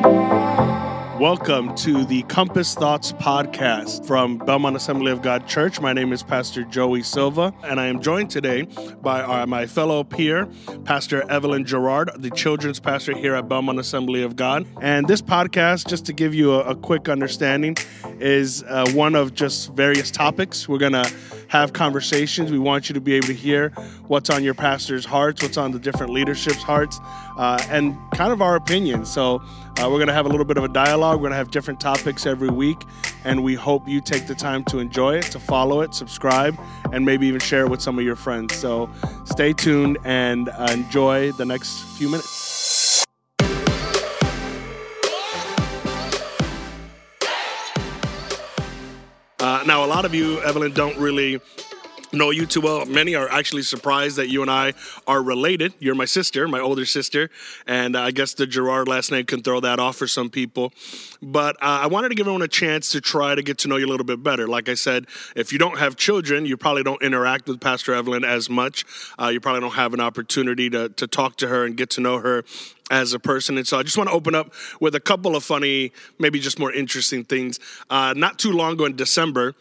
Welcome to the Compass Thoughts podcast from Belmont Assembly of God Church. My name is Pastor Joey Silva, and I am joined today by our, my fellow peer, Pastor Evelyn Gerard, the children's pastor here at Belmont Assembly of God. And this podcast, just to give you a, a quick understanding, is uh, one of just various topics. We're going to have conversations. We want you to be able to hear what's on your pastor's hearts, what's on the different leadership's hearts, uh, and kind of our opinions. So uh, we're going to have a little bit of a dialogue. We're going to have different topics every week, and we hope you take the time to enjoy it, to follow it, subscribe, and maybe even share it with some of your friends. So stay tuned and uh, enjoy the next few minutes. Now, a lot of you, Evelyn, don't really know you too well. Many are actually surprised that you and I are related. You're my sister, my older sister, and I guess the Gerard last name can throw that off for some people. But uh, I wanted to give everyone a chance to try to get to know you a little bit better. Like I said, if you don't have children, you probably don't interact with Pastor Evelyn as much. Uh, you probably don't have an opportunity to, to talk to her and get to know her as a person. And so I just want to open up with a couple of funny, maybe just more interesting things. Uh, not too long ago in December,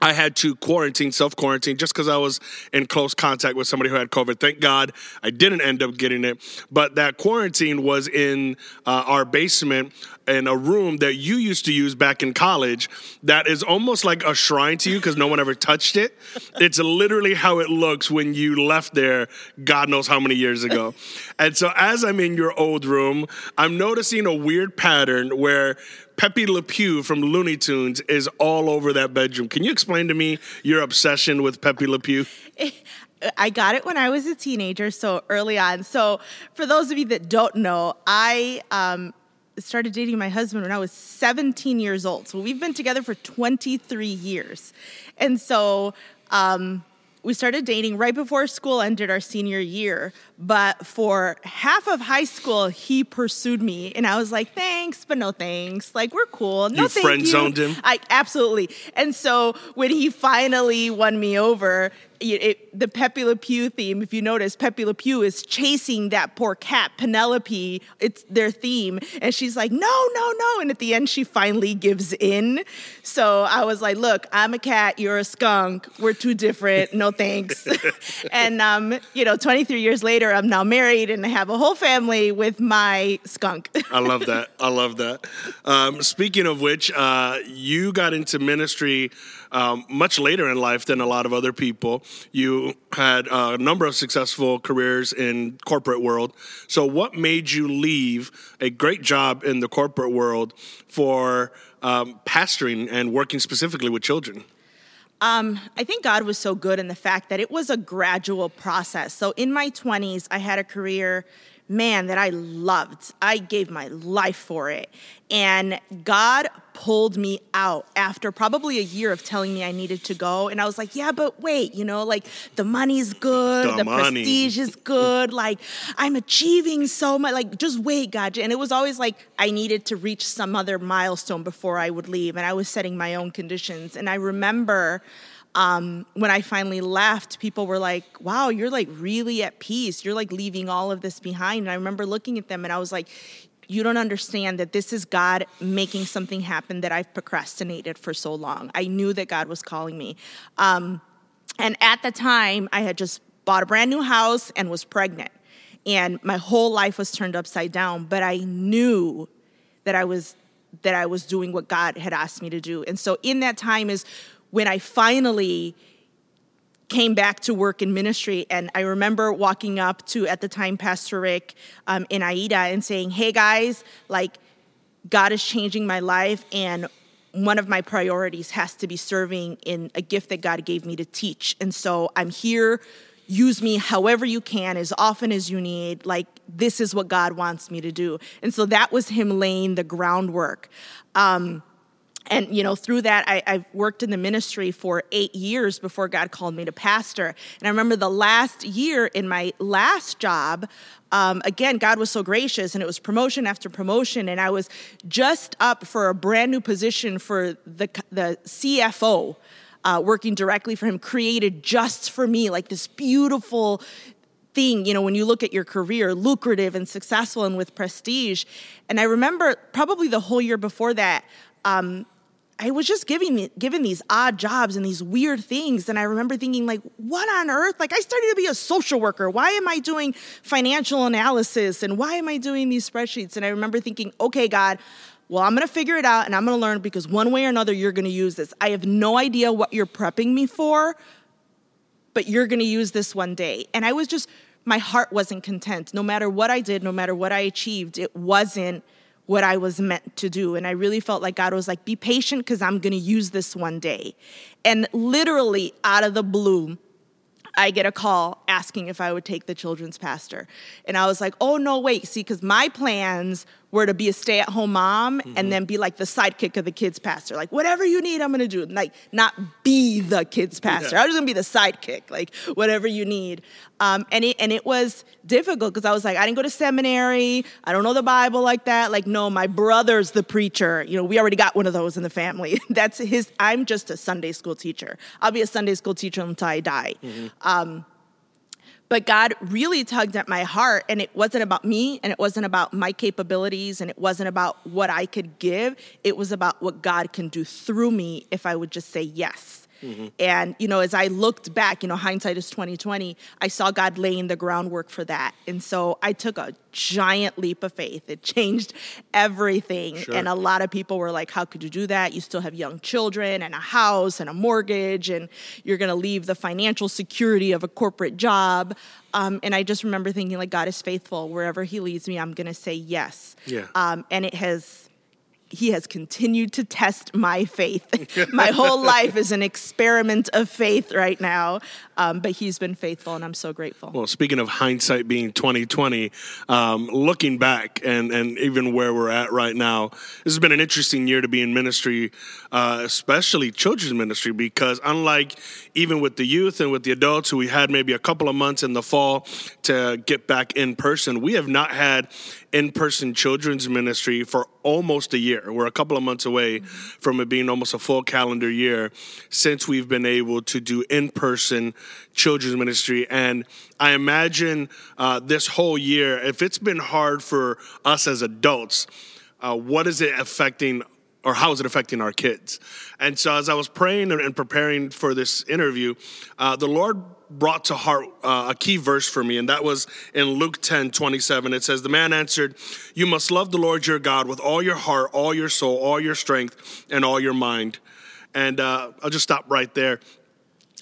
I had to quarantine, self quarantine, just because I was in close contact with somebody who had COVID. Thank God I didn't end up getting it. But that quarantine was in uh, our basement in a room that you used to use back in college that is almost like a shrine to you because no one ever touched it. It's literally how it looks when you left there, God knows how many years ago. And so as I'm in your old room, I'm noticing a weird pattern where Pepe Le Pew from Looney Tunes is all over that bedroom. Can you explain to me your obsession with Pepe Le Pew? I got it when I was a teenager, so early on. So, for those of you that don't know, I um, started dating my husband when I was 17 years old. So, we've been together for 23 years. And so, um, we started dating right before school ended our senior year. But for half of high school, he pursued me, and I was like, "Thanks, but no thanks. Like we're cool. No, you thank friend zoned him. I absolutely. And so when he finally won me over, it, it, the Pepe Le Pew theme, if you notice, Pepe Le Pew is chasing that poor cat, Penelope. It's their theme. And she's like, no, no, no. And at the end, she finally gives in. So I was like, look, I'm a cat, you're a skunk. We're too different. No thanks. and, um, you know, 23 years later, I'm now married and I have a whole family with my skunk. I love that. I love that. Um, speaking of which, uh, you got into ministry um, much later in life than a lot of other people. You had a number of successful careers in corporate world. So, what made you leave a great job in the corporate world for um, pastoring and working specifically with children? Um, I think God was so good in the fact that it was a gradual process. So in my 20s, I had a career man, that I loved. I gave my life for it. And God pulled me out after probably a year of telling me I needed to go. And I was like, yeah, but wait, you know, like the money's good, The the, prestige is good, like I'm achieving so much. Like, just wait, God. And it was always like I needed to reach some other milestone before I would leave. And I was setting my own conditions. And I remember um, when I finally left, people were like, wow, you're like really at peace. You're like leaving all of this behind. And I remember looking at them and I was like, you don't understand that this is God making something happen that I've procrastinated for so long. I knew that God was calling me. Um, and at the time, I had just bought a brand new house and was pregnant. And my whole life was turned upside down, but I knew that I was that I was doing what God had asked me to do. And so in that time is when I finally came back to work in ministry. And I remember walking up to, at the time, Pastor Rick um, in Aida and saying, Hey guys, like, God is changing my life. And one of my priorities has to be serving in a gift that God gave me to teach. And so I'm here. Use me however you can, as often as you need. Like, this is what God wants me to do. And so that was Him laying the groundwork. Um, and you know through that I, i've worked in the ministry for eight years before god called me to pastor and i remember the last year in my last job um, again god was so gracious and it was promotion after promotion and i was just up for a brand new position for the, the cfo uh, working directly for him created just for me like this beautiful thing, you know, when you look at your career, lucrative and successful and with prestige. And I remember probably the whole year before that, um, I was just giving given these odd jobs and these weird things, and I remember thinking, like, what on earth? Like, I started to be a social worker. Why am I doing financial analysis? And why am I doing these spreadsheets? And I remember thinking, okay, God, well, I'm gonna figure it out and I'm gonna learn because one way or another, you're gonna use this. I have no idea what you're prepping me for, but you're gonna use this one day. And I was just, my heart wasn't content. No matter what I did, no matter what I achieved, it wasn't what I was meant to do. And I really felt like God was like, be patient because I'm going to use this one day. And literally out of the blue, I get a call asking if I would take the children's pastor. And I was like, oh, no, wait. See, because my plans were to be a stay at home mom mm-hmm. and then be like the sidekick of the kids pastor. Like, whatever you need, I'm gonna do. Like, not be the kids pastor. Yeah. I was gonna be the sidekick, like, whatever you need. Um, and, it, and it was difficult because I was like, I didn't go to seminary. I don't know the Bible like that. Like, no, my brother's the preacher. You know, we already got one of those in the family. That's his, I'm just a Sunday school teacher. I'll be a Sunday school teacher until I die. Mm-hmm. Um, but God really tugged at my heart, and it wasn't about me, and it wasn't about my capabilities, and it wasn't about what I could give. It was about what God can do through me if I would just say yes. Mm-hmm. And you know, as I looked back, you know, hindsight is twenty twenty. I saw God laying the groundwork for that, and so I took a giant leap of faith. It changed everything. Sure. And a lot of people were like, "How could you do that? You still have young children and a house and a mortgage, and you're going to leave the financial security of a corporate job." Um, and I just remember thinking, like, God is faithful. Wherever He leads me, I'm going to say yes. Yeah. Um, and it has he has continued to test my faith. my whole life is an experiment of faith right now, um, but he's been faithful, and I'm so grateful. Well, speaking of hindsight being 2020, um, looking back and and even where we're at right now, this has been an interesting year to be in ministry, uh, especially children's ministry, because unlike even with the youth and with the adults who we had maybe a couple of months in the fall to get back in person, we have not had in person children's ministry for almost a year. We're a couple of months away mm-hmm. from it being almost a full calendar year since we've been able to do in person children's ministry. And I imagine uh, this whole year, if it's been hard for us as adults, uh, what is it affecting or how is it affecting our kids? And so, as I was praying and preparing for this interview, uh, the Lord brought to heart uh, a key verse for me, and that was in Luke 10 27. It says, The man answered, You must love the Lord your God with all your heart, all your soul, all your strength, and all your mind. And uh, I'll just stop right there.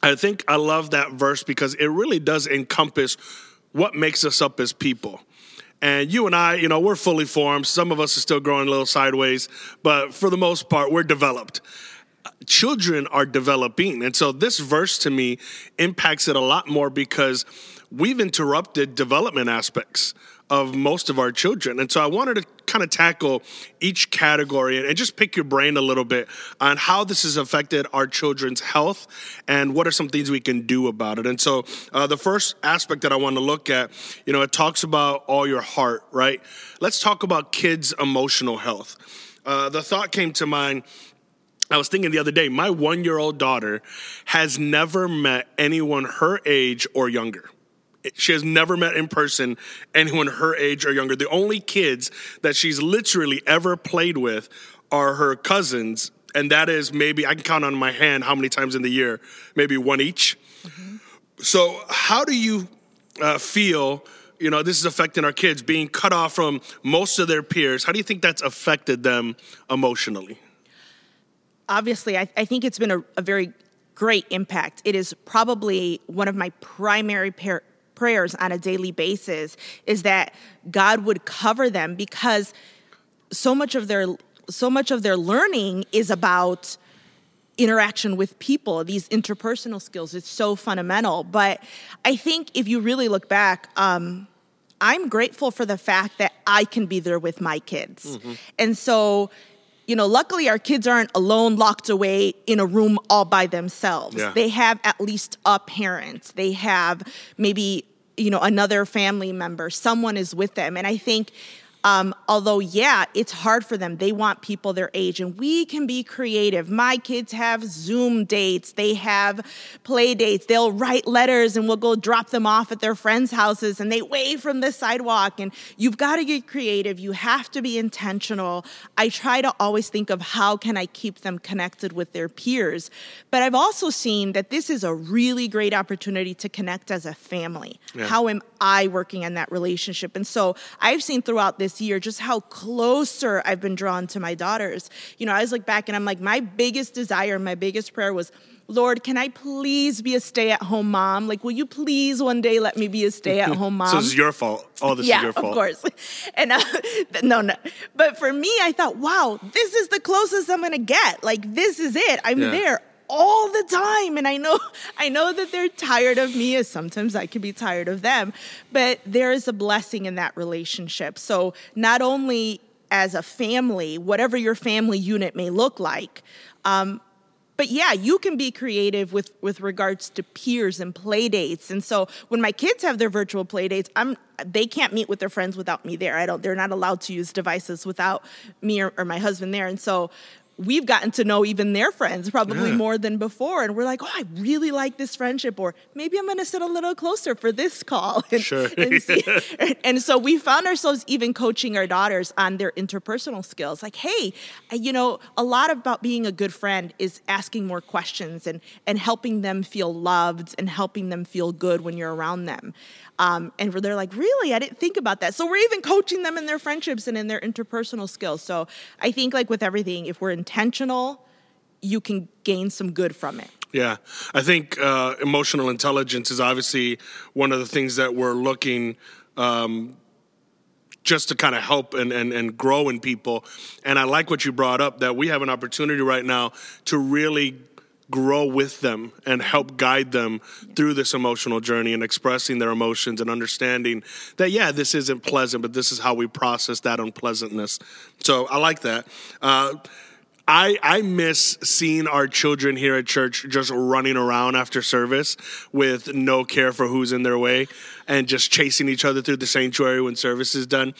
I think I love that verse because it really does encompass what makes us up as people. And you and I, you know, we're fully formed. Some of us are still growing a little sideways, but for the most part, we're developed. Children are developing. And so this verse to me impacts it a lot more because we've interrupted development aspects of most of our children. And so I wanted to kind of tackle each category and just pick your brain a little bit on how this has affected our children's health and what are some things we can do about it. And so uh, the first aspect that I want to look at, you know, it talks about all your heart, right? Let's talk about kids' emotional health. Uh, the thought came to mind I was thinking the other day, my one year old daughter has never met anyone her age or younger. She has never met in person anyone her age or younger. The only kids that she's literally ever played with are her cousins, and that is maybe I can count on my hand how many times in the year, maybe one each. Mm-hmm. So, how do you uh, feel? You know, this is affecting our kids being cut off from most of their peers. How do you think that's affected them emotionally? Obviously, I, I think it's been a, a, very great impact. It is probably one of my primary par- prayers on a daily basis is that God would cover them because so much of their so much of their learning is about interaction with people these interpersonal skills it's so fundamental but i think if you really look back um, i'm grateful for the fact that i can be there with my kids mm-hmm. and so you know, luckily our kids aren't alone, locked away in a room all by themselves. Yeah. They have at least a parent. They have maybe you know another family member someone is with them. And i think Um, although, yeah, it's hard for them. They want people their age, and we can be creative. My kids have Zoom dates, they have play dates. They'll write letters, and we'll go drop them off at their friends' houses, and they wave from the sidewalk. And you've got to get creative. You have to be intentional. I try to always think of how can I keep them connected with their peers. But I've also seen that this is a really great opportunity to connect as a family. Yeah. How am I working in that relationship? And so I've seen throughout this year just how closer I've been drawn to my daughters. You know, I was like back and I'm like, my biggest desire, my biggest prayer was, Lord, can I please be a stay at home mom? Like, will you please one day let me be a stay at home mom? so it's your fault. All this yeah, is your fault. Of course. And uh, no, no. But for me, I thought, wow, this is the closest I'm going to get. Like, this is it. I'm yeah. there all the time and i know i know that they're tired of me as sometimes i can be tired of them but there is a blessing in that relationship so not only as a family whatever your family unit may look like um, but yeah, you can be creative with with regards to peers and play dates. And so when my kids have their virtual play dates, I'm they can't meet with their friends without me there. I don't they're not allowed to use devices without me or, or my husband there. And so we've gotten to know even their friends probably yeah. more than before. And we're like, oh, I really like this friendship, or maybe I'm going to sit a little closer for this call. And, sure. and, see, and, so we found ourselves even coaching our daughters on their interpersonal skills. Like, hey, you know, a lot about being a good friend is asking more questions and, and helping them feel loved and helping them feel good when you're around them. Um, and they're like, really? I didn't think about that. So we're even coaching them in their friendships and in their interpersonal skills. So I think, like with everything, if we're intentional, you can gain some good from it. Yeah, I think uh, emotional intelligence is obviously one of the things that we're looking um, just to kind of help and, and, and grow in people. And I like what you brought up that we have an opportunity right now to really grow with them and help guide them through this emotional journey and expressing their emotions and understanding that yeah this isn't pleasant but this is how we process that unpleasantness. So i like that. Uh, I, I miss seeing our children here at church just running around after service with no care for who's in their way and just chasing each other through the sanctuary when service is done.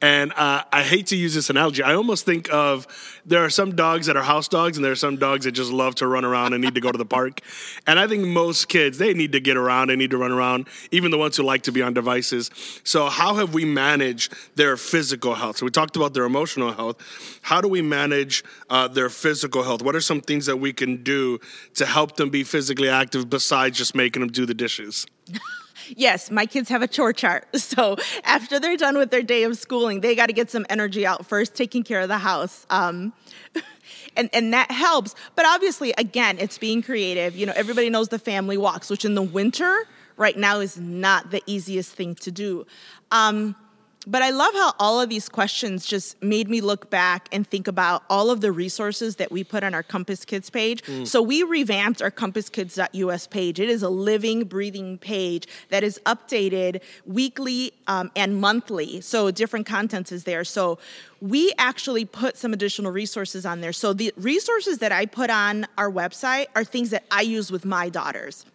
And uh, I hate to use this analogy. I almost think of there are some dogs that are house dogs, and there are some dogs that just love to run around and need to go to the park. And I think most kids, they need to get around, they need to run around, even the ones who like to be on devices. So, how have we managed their physical health? So, we talked about their emotional health. How do we manage uh, their physical health? What are some things that we can do to help them be physically active besides just making them do the dishes? yes, my kids have a chore chart. So after they're done with their day of schooling, they got to get some energy out first, taking care of the house. Um, and, and that helps. But obviously, again, it's being creative. You know, everybody knows the family walks, which in the winter right now is not the easiest thing to do. Um, but I love how all of these questions just made me look back and think about all of the resources that we put on our Compass Kids page. Mm. So we revamped our compasskids.us page. It is a living, breathing page that is updated weekly um, and monthly. So different content is there. So we actually put some additional resources on there. So the resources that I put on our website are things that I use with my daughters.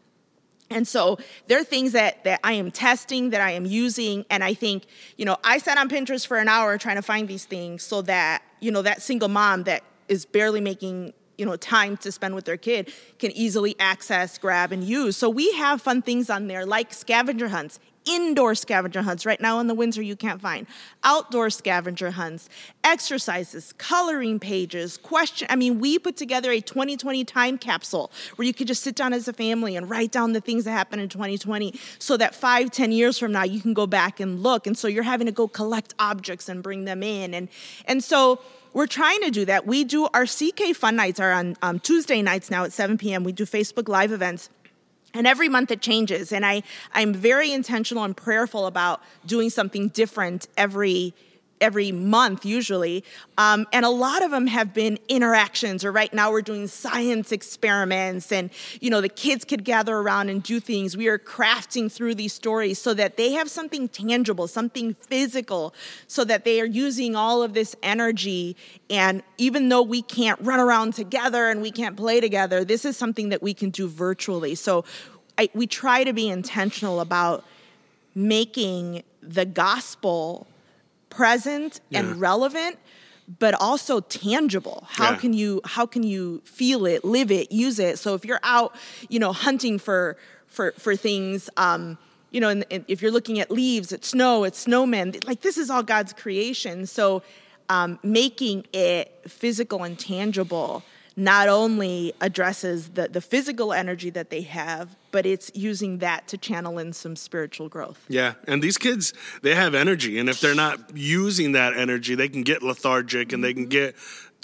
And so there are things that, that I am testing, that I am using. And I think, you know, I sat on Pinterest for an hour trying to find these things so that, you know, that single mom that is barely making, you know, time to spend with their kid can easily access, grab, and use. So we have fun things on there like scavenger hunts indoor scavenger hunts. Right now in the Windsor, you can't find outdoor scavenger hunts, exercises, coloring pages, question. I mean, we put together a 2020 time capsule where you could just sit down as a family and write down the things that happened in 2020 so that five, ten years from now, you can go back and look. And so you're having to go collect objects and bring them in. And, and so, we're trying to do that. We do our CK Fun Nights are on um, Tuesday nights now at 7 p.m. We do Facebook Live events and every month it changes. And i i'm very intentional and prayerful about doing something different every every month usually. Um, and a lot of them have been interactions or right now we're doing science experiments and you know the kids could gather around and do things. We are crafting through these stories so that they have something tangible something physical so that they are using all of this energy. And even though we can't run around together and we can't play together this is something that we can do virtually. So I, we try to be intentional about making the gospel present Yeah. and relevant but also tangible how Yeah. can you how can you feel it live it use it so if you're out you know hunting for for for things um you know and, and if you're looking at leaves it's snow it's snowmen like this is all god's creation so um, making it physical and tangible not only addresses the, the physical energy that they have, but it's using that to channel in some spiritual growth. Yeah, and these kids, they have energy, and if they're not using that energy, they can get lethargic and they can get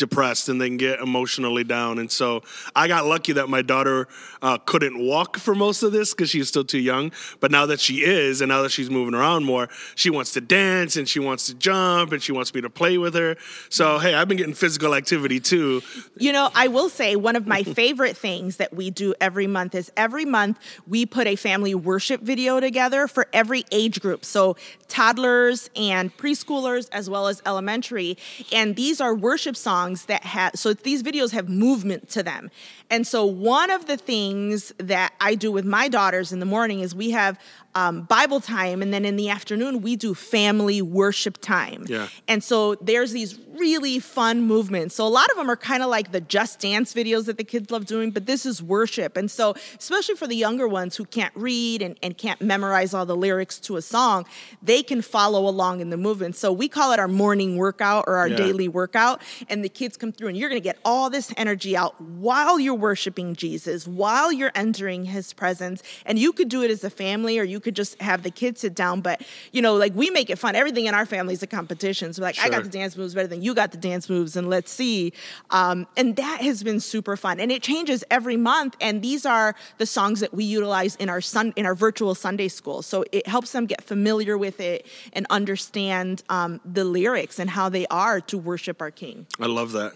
depressed and they can get emotionally down. And so I got lucky that my daughter uh, couldn't walk for most of this because she's still too young. But now that she is, and now that she's moving around more, she wants to dance and she wants to jump and she wants me to play with her. So hey, I've been getting physical activity too. You know, I will say one of my favorite things that we do every month is every month we put a family worship video together for every age group. So toddlers and preschoolers as well as elementary. And these are worship songs that have so these videos have movement to them. And so one of the things that I do with my daughters in the morning is we have um, Bible time, and then in the afternoon we do family worship time. Yeah. And so there's these really fun movements. So a lot of them are kind of like the just dance videos that the kids love doing, but this is worship. And so, especially for the younger ones who can't read and, and can't memorize all the lyrics to a song, they can follow along in the movement. So we call it our morning workout or our Yeah. daily workout. And the kids come through and you're going to get all this energy out while you're worshiping Jesus, while you're entering his presence. And you could do it as a family or you could just have the kids sit down. But, you know, like we make it fun. Everything in our family is a competition. So, like, I got the dance moves better than you got the dance moves, and let's see. Um, and that has been super fun. And it changes every month. And these are the songs that we utilize in our sun in our virtual Sunday school. So it helps them get familiar with it and understand um, the lyrics and how they are to worship our King. I love that.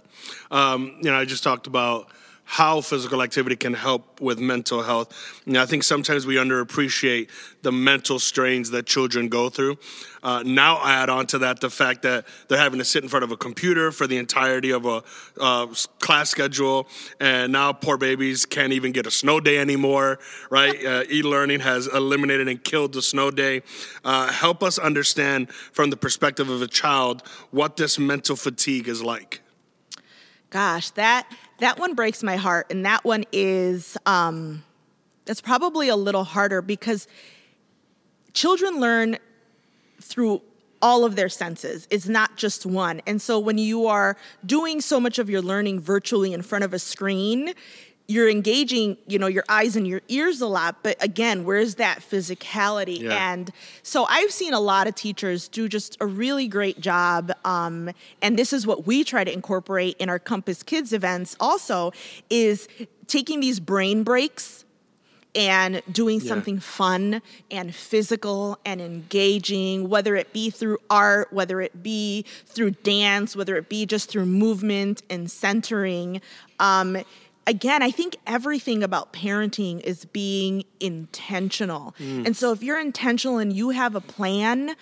Um, you know, I just talked about how physical activity can help with mental health. Know, I think sometimes we underappreciate the mental strains that children go through. Uh, now add on to that the fact that they're having to sit in front of a computer for the entirety of a uh, class schedule, and now poor babies can't even get a snow day anymore. Right? uh, e-learning has eliminated and killed the snow day. Uh, help us understand from the perspective of a child what this mental fatigue is like. Gosh, that that one breaks my heart, and that one is um, that's probably a little harder because children learn through all of their senses. It's not just one. And so when you are doing so much of your learning virtually in front of a screen, you're engaging, you know, your eyes and your ears a lot, but again, where's that physicality? Yeah. And so I've seen a lot of teachers do just a really great job. Um, and this is what we try to incorporate in our Compass Kids events also is taking these brain breaks and doing Yeah. something fun and physical and engaging, whether it be through art, whether it be through dance, whether it be just through movement and centering. Um, again, I think everything about parenting is being intentional. And so if you're intentional and you have a plan,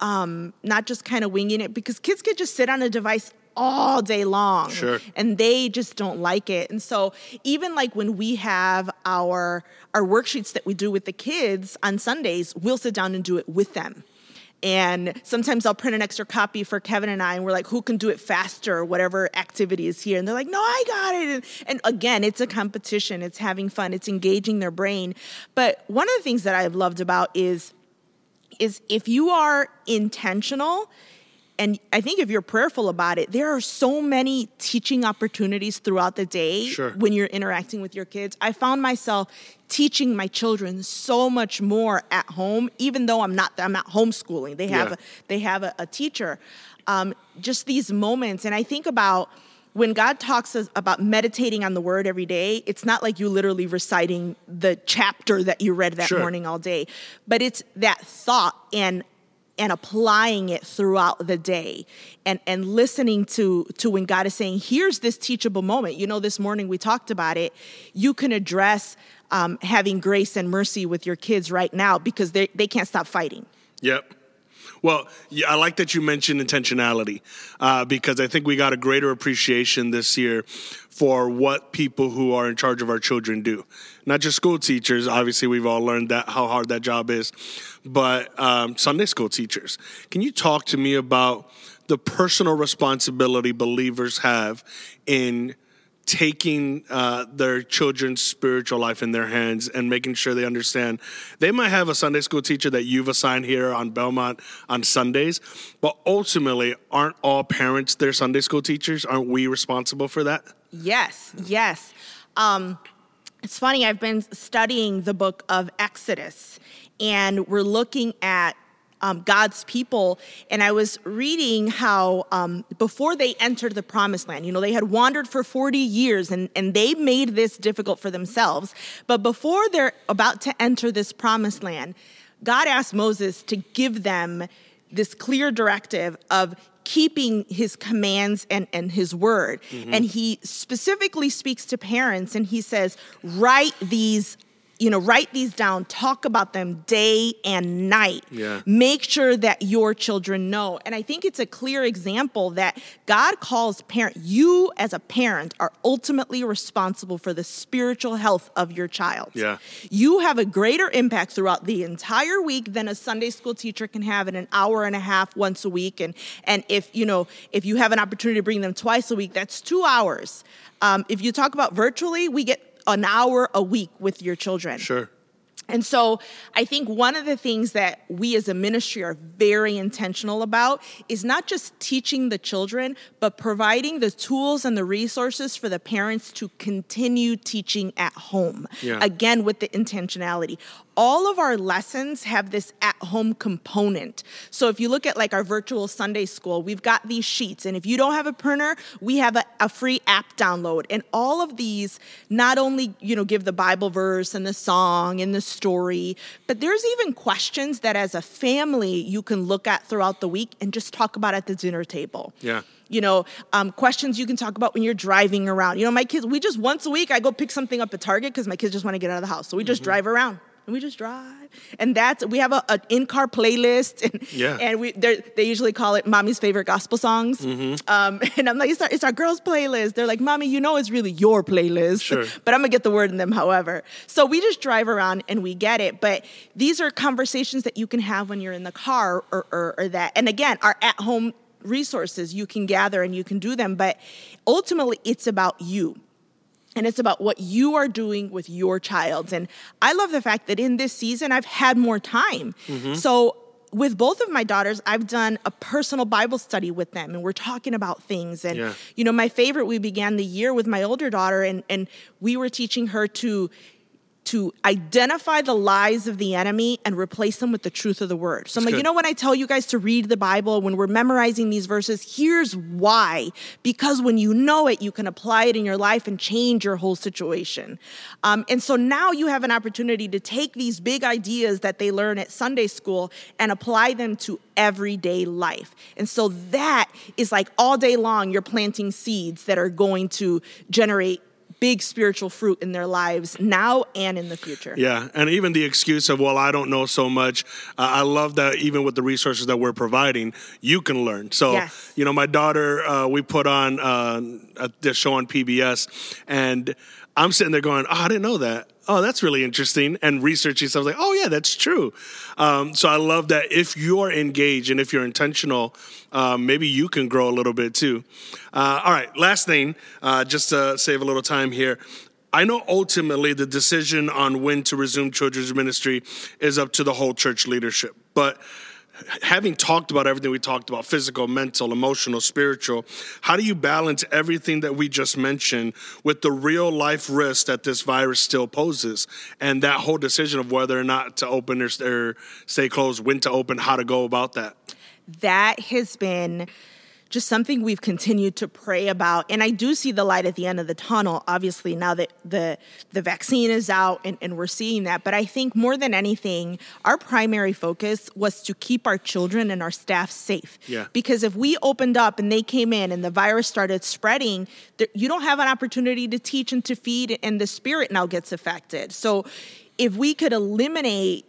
um, not just kind of winging it, because kids could just sit on a device all day long Sure. and they just don't like it. And so even like when we have our our worksheets that we do with the kids on Sundays, we'll sit down and do it with them. And sometimes I'll print an extra copy for Kevin and I, and we're like, who can do it faster, whatever activity is here. And they're like, no, I got it. And, and again, it's a competition, it's having fun, it's engaging their brain. But one of the things that I've loved about is is if you are intentional and I think if you're prayerful about it, there are so many teaching opportunities throughout the day Sure. when you're interacting with your kids. I found myself teaching my children so much more at home, even though I'm not I'm not homeschooling. They have Yeah. a, they have a, a teacher. Um, just these moments, and I think about when God talks about meditating on the Word every day. It's not like you literally reciting the chapter that you read that Sure. morning all day, but it's that thought and and applying it throughout the day and and listening to to when God is saying here's this teachable moment. You know this morning we talked about it. You can address um, having grace and mercy with your kids right now because they they can't stop fighting. Yep. Well, I like that you mentioned intentionality uh, because I think we got a greater appreciation this year for what people who are in charge of our children do. Not just school teachers, obviously, we've all learned that how hard that job is, but um, Sunday school teachers. Can you talk to me about the personal responsibility believers have in taking uh, their children's spiritual life in their hands and making sure they understand. They might have a Sunday school teacher that you've assigned here on Belmont on Sundays, but ultimately, aren't all parents their Sunday school teachers? Aren't we responsible for that? Yes, yes. Um, it's funny, I've been studying the book of Exodus, and we're looking at um, God's people. And I was reading how um, before they entered the promised land, you know, they had wandered for 40 years and, and they made this difficult for themselves. But before they're about to enter this promised land, God asked Moses to give them this clear directive of keeping his commands and, and his word. Mm-hmm. And he specifically speaks to parents and he says, write these you know, write these down, talk about them day and night. Yeah. Make sure that your children know. And I think it's a clear example that God calls parent, you as a parent are ultimately responsible for the spiritual health of your child. Yeah. You have a greater impact throughout the entire week than a Sunday school teacher can have in an hour and a half once a week. And and if you know, if you have an opportunity to bring them twice a week, that's two hours. Um, if you talk about virtually, we get an hour a week with your children. Sure. And so I think one of the things that we as a ministry are very intentional about is not just teaching the children, but providing the tools and the resources for the parents to continue teaching at home. Yeah. Again, with the intentionality all of our lessons have this at home component. So if you look at like our virtual Sunday school, we've got these sheets. And if you don't have a printer, we have a, a, free app download. And all of these not only, you know, give the Bible verse and the song and the story, but there's even questions that as a family you can look at throughout the week and just talk about at the dinner table. Yeah you know, um, questions you can talk about when you're driving around. You know, my kids, we just once a week, I go pick something up at Target because my kids just want to get out of the house. So we just mm-hmm. drive around and we just drive. And that's we have a, an in-car playlist, and yeah. and we they usually call it "Mommy's favorite gospel songs." Mm-hmm. Um, and I'm like, it's our, it's our girls' playlist. They're like, "Mommy, you know it's really your playlist," sure. but I'm gonna get the word in them, however. So we just drive around and we get it. But these are conversations that you can have when you're in the car or, or, or that. And again, our at-home resources you can gather and you can do them. But ultimately, it's about you and it's about what you are doing with your child. And I love the fact that in this season, I've had more time. Mm-hmm. So, with both of my daughters, I've done a personal Bible study with them, and we're talking about things. And, yeah. you know, my favorite, we began the year with my older daughter, and, and we were teaching her to to identify the lies of the enemy and replace them with the truth of the word. So I'm like, good. you know, when I tell you guys to read the Bible, when we're memorizing these verses, here's why. Because when you know it, you can apply it in your life and change your whole situation. Um, and so now you have an opportunity to take these big ideas that they learn at Sunday school and apply them to everyday life. And so that is like all day long, you're planting seeds that are going to generate big spiritual fruit in their lives now and in the future. Yeah, and even the excuse of, well, I don't know so much. Uh, I love that even with the resources that we're providing, you can learn. So, yes. you know, my daughter, uh, we put on uh, this show on PBS, and I'm sitting there going, oh, I didn't know that oh, that's really interesting, and researching stuff. like, oh yeah, that's true. Um, so I love that if you're engaged and if you're intentional, um, maybe you can grow a little bit too. Uh, all right, last thing, uh, just to save a little time here. I know ultimately the decision on when to resume children's ministry is up to the whole church leadership, but having talked about everything we talked about physical, mental, emotional, spiritual how do you balance everything that we just mentioned with the real life risk that this virus still poses and that whole decision of whether or not to open or, stay closed, when to open, how to go about that? That has been just something we've continued to pray about. And I do see the light at the end of the tunnel, obviously, now that the, the vaccine is out and, and we're seeing that. But I think more than anything, our primary focus was to keep our children and our staff safe. Yeah. Because if we opened up and they came in and the virus started spreading, you don't have an opportunity to teach and to feed, and the spirit now gets affected. So if we could eliminate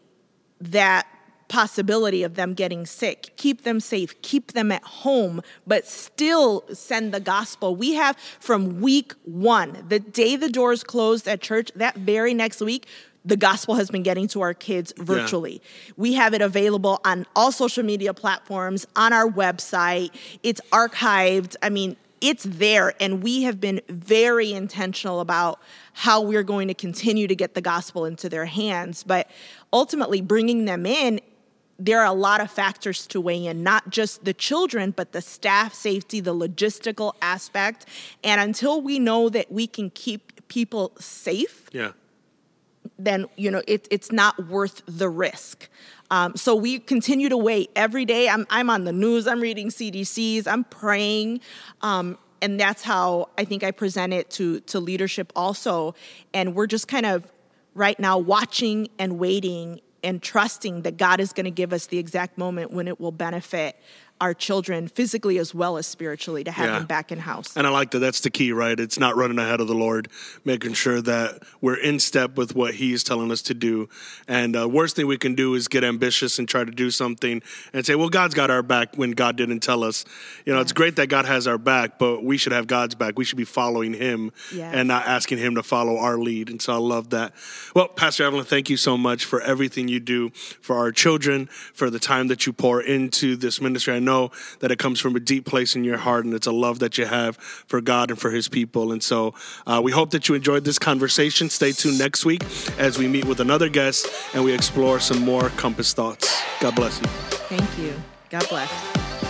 that possibility of them getting sick. Keep them safe, keep them at home, but still send the gospel. We have from week one, the day the doors closed at church, that very next week, the gospel has been getting to our kids virtually. Yeah. We have it available on all social media platforms, on our website. It's archived. I mean, it's there and we have been very intentional about how we're going to continue to get the gospel into their hands but ultimately bringing them in there are a lot of factors to weigh in not just the children but the staff safety the logistical aspect and until we know that we can keep people safe yeah then you know it, it's not worth the risk um, so we continue to wait every day. I'm, I'm on the news, I'm reading CDCs, I'm praying. Um, and that's how I think I present it to, to leadership also. And we're just kind of right now watching and waiting and trusting that God is going to give us the exact moment when it will benefit our children physically as well as spiritually to have yeah. them back in house. And I like that. That's the key, right? It's not running ahead of the Lord, making sure that we're in step with what He's telling us to do. And uh, worst thing we can do is get ambitious and try to do something and say, "Well, God's got our back," when God didn't tell us. You know, yes. it's great that God has our back, but we should have God's back. We should be following Him yes. and not asking Him to follow our lead. And so I love that. Well, Pastor Evelyn, thank you so much for everything you do for our children, for the time that you pour into this ministry. I know know that it comes from a deep place in your heart and it's a love that you have for God and for His people. And so uh, we hope that you enjoyed this conversation. Stay tuned next week as we meet with another guest and we explore some more Compass thoughts. God bless you. Thank you. God bless.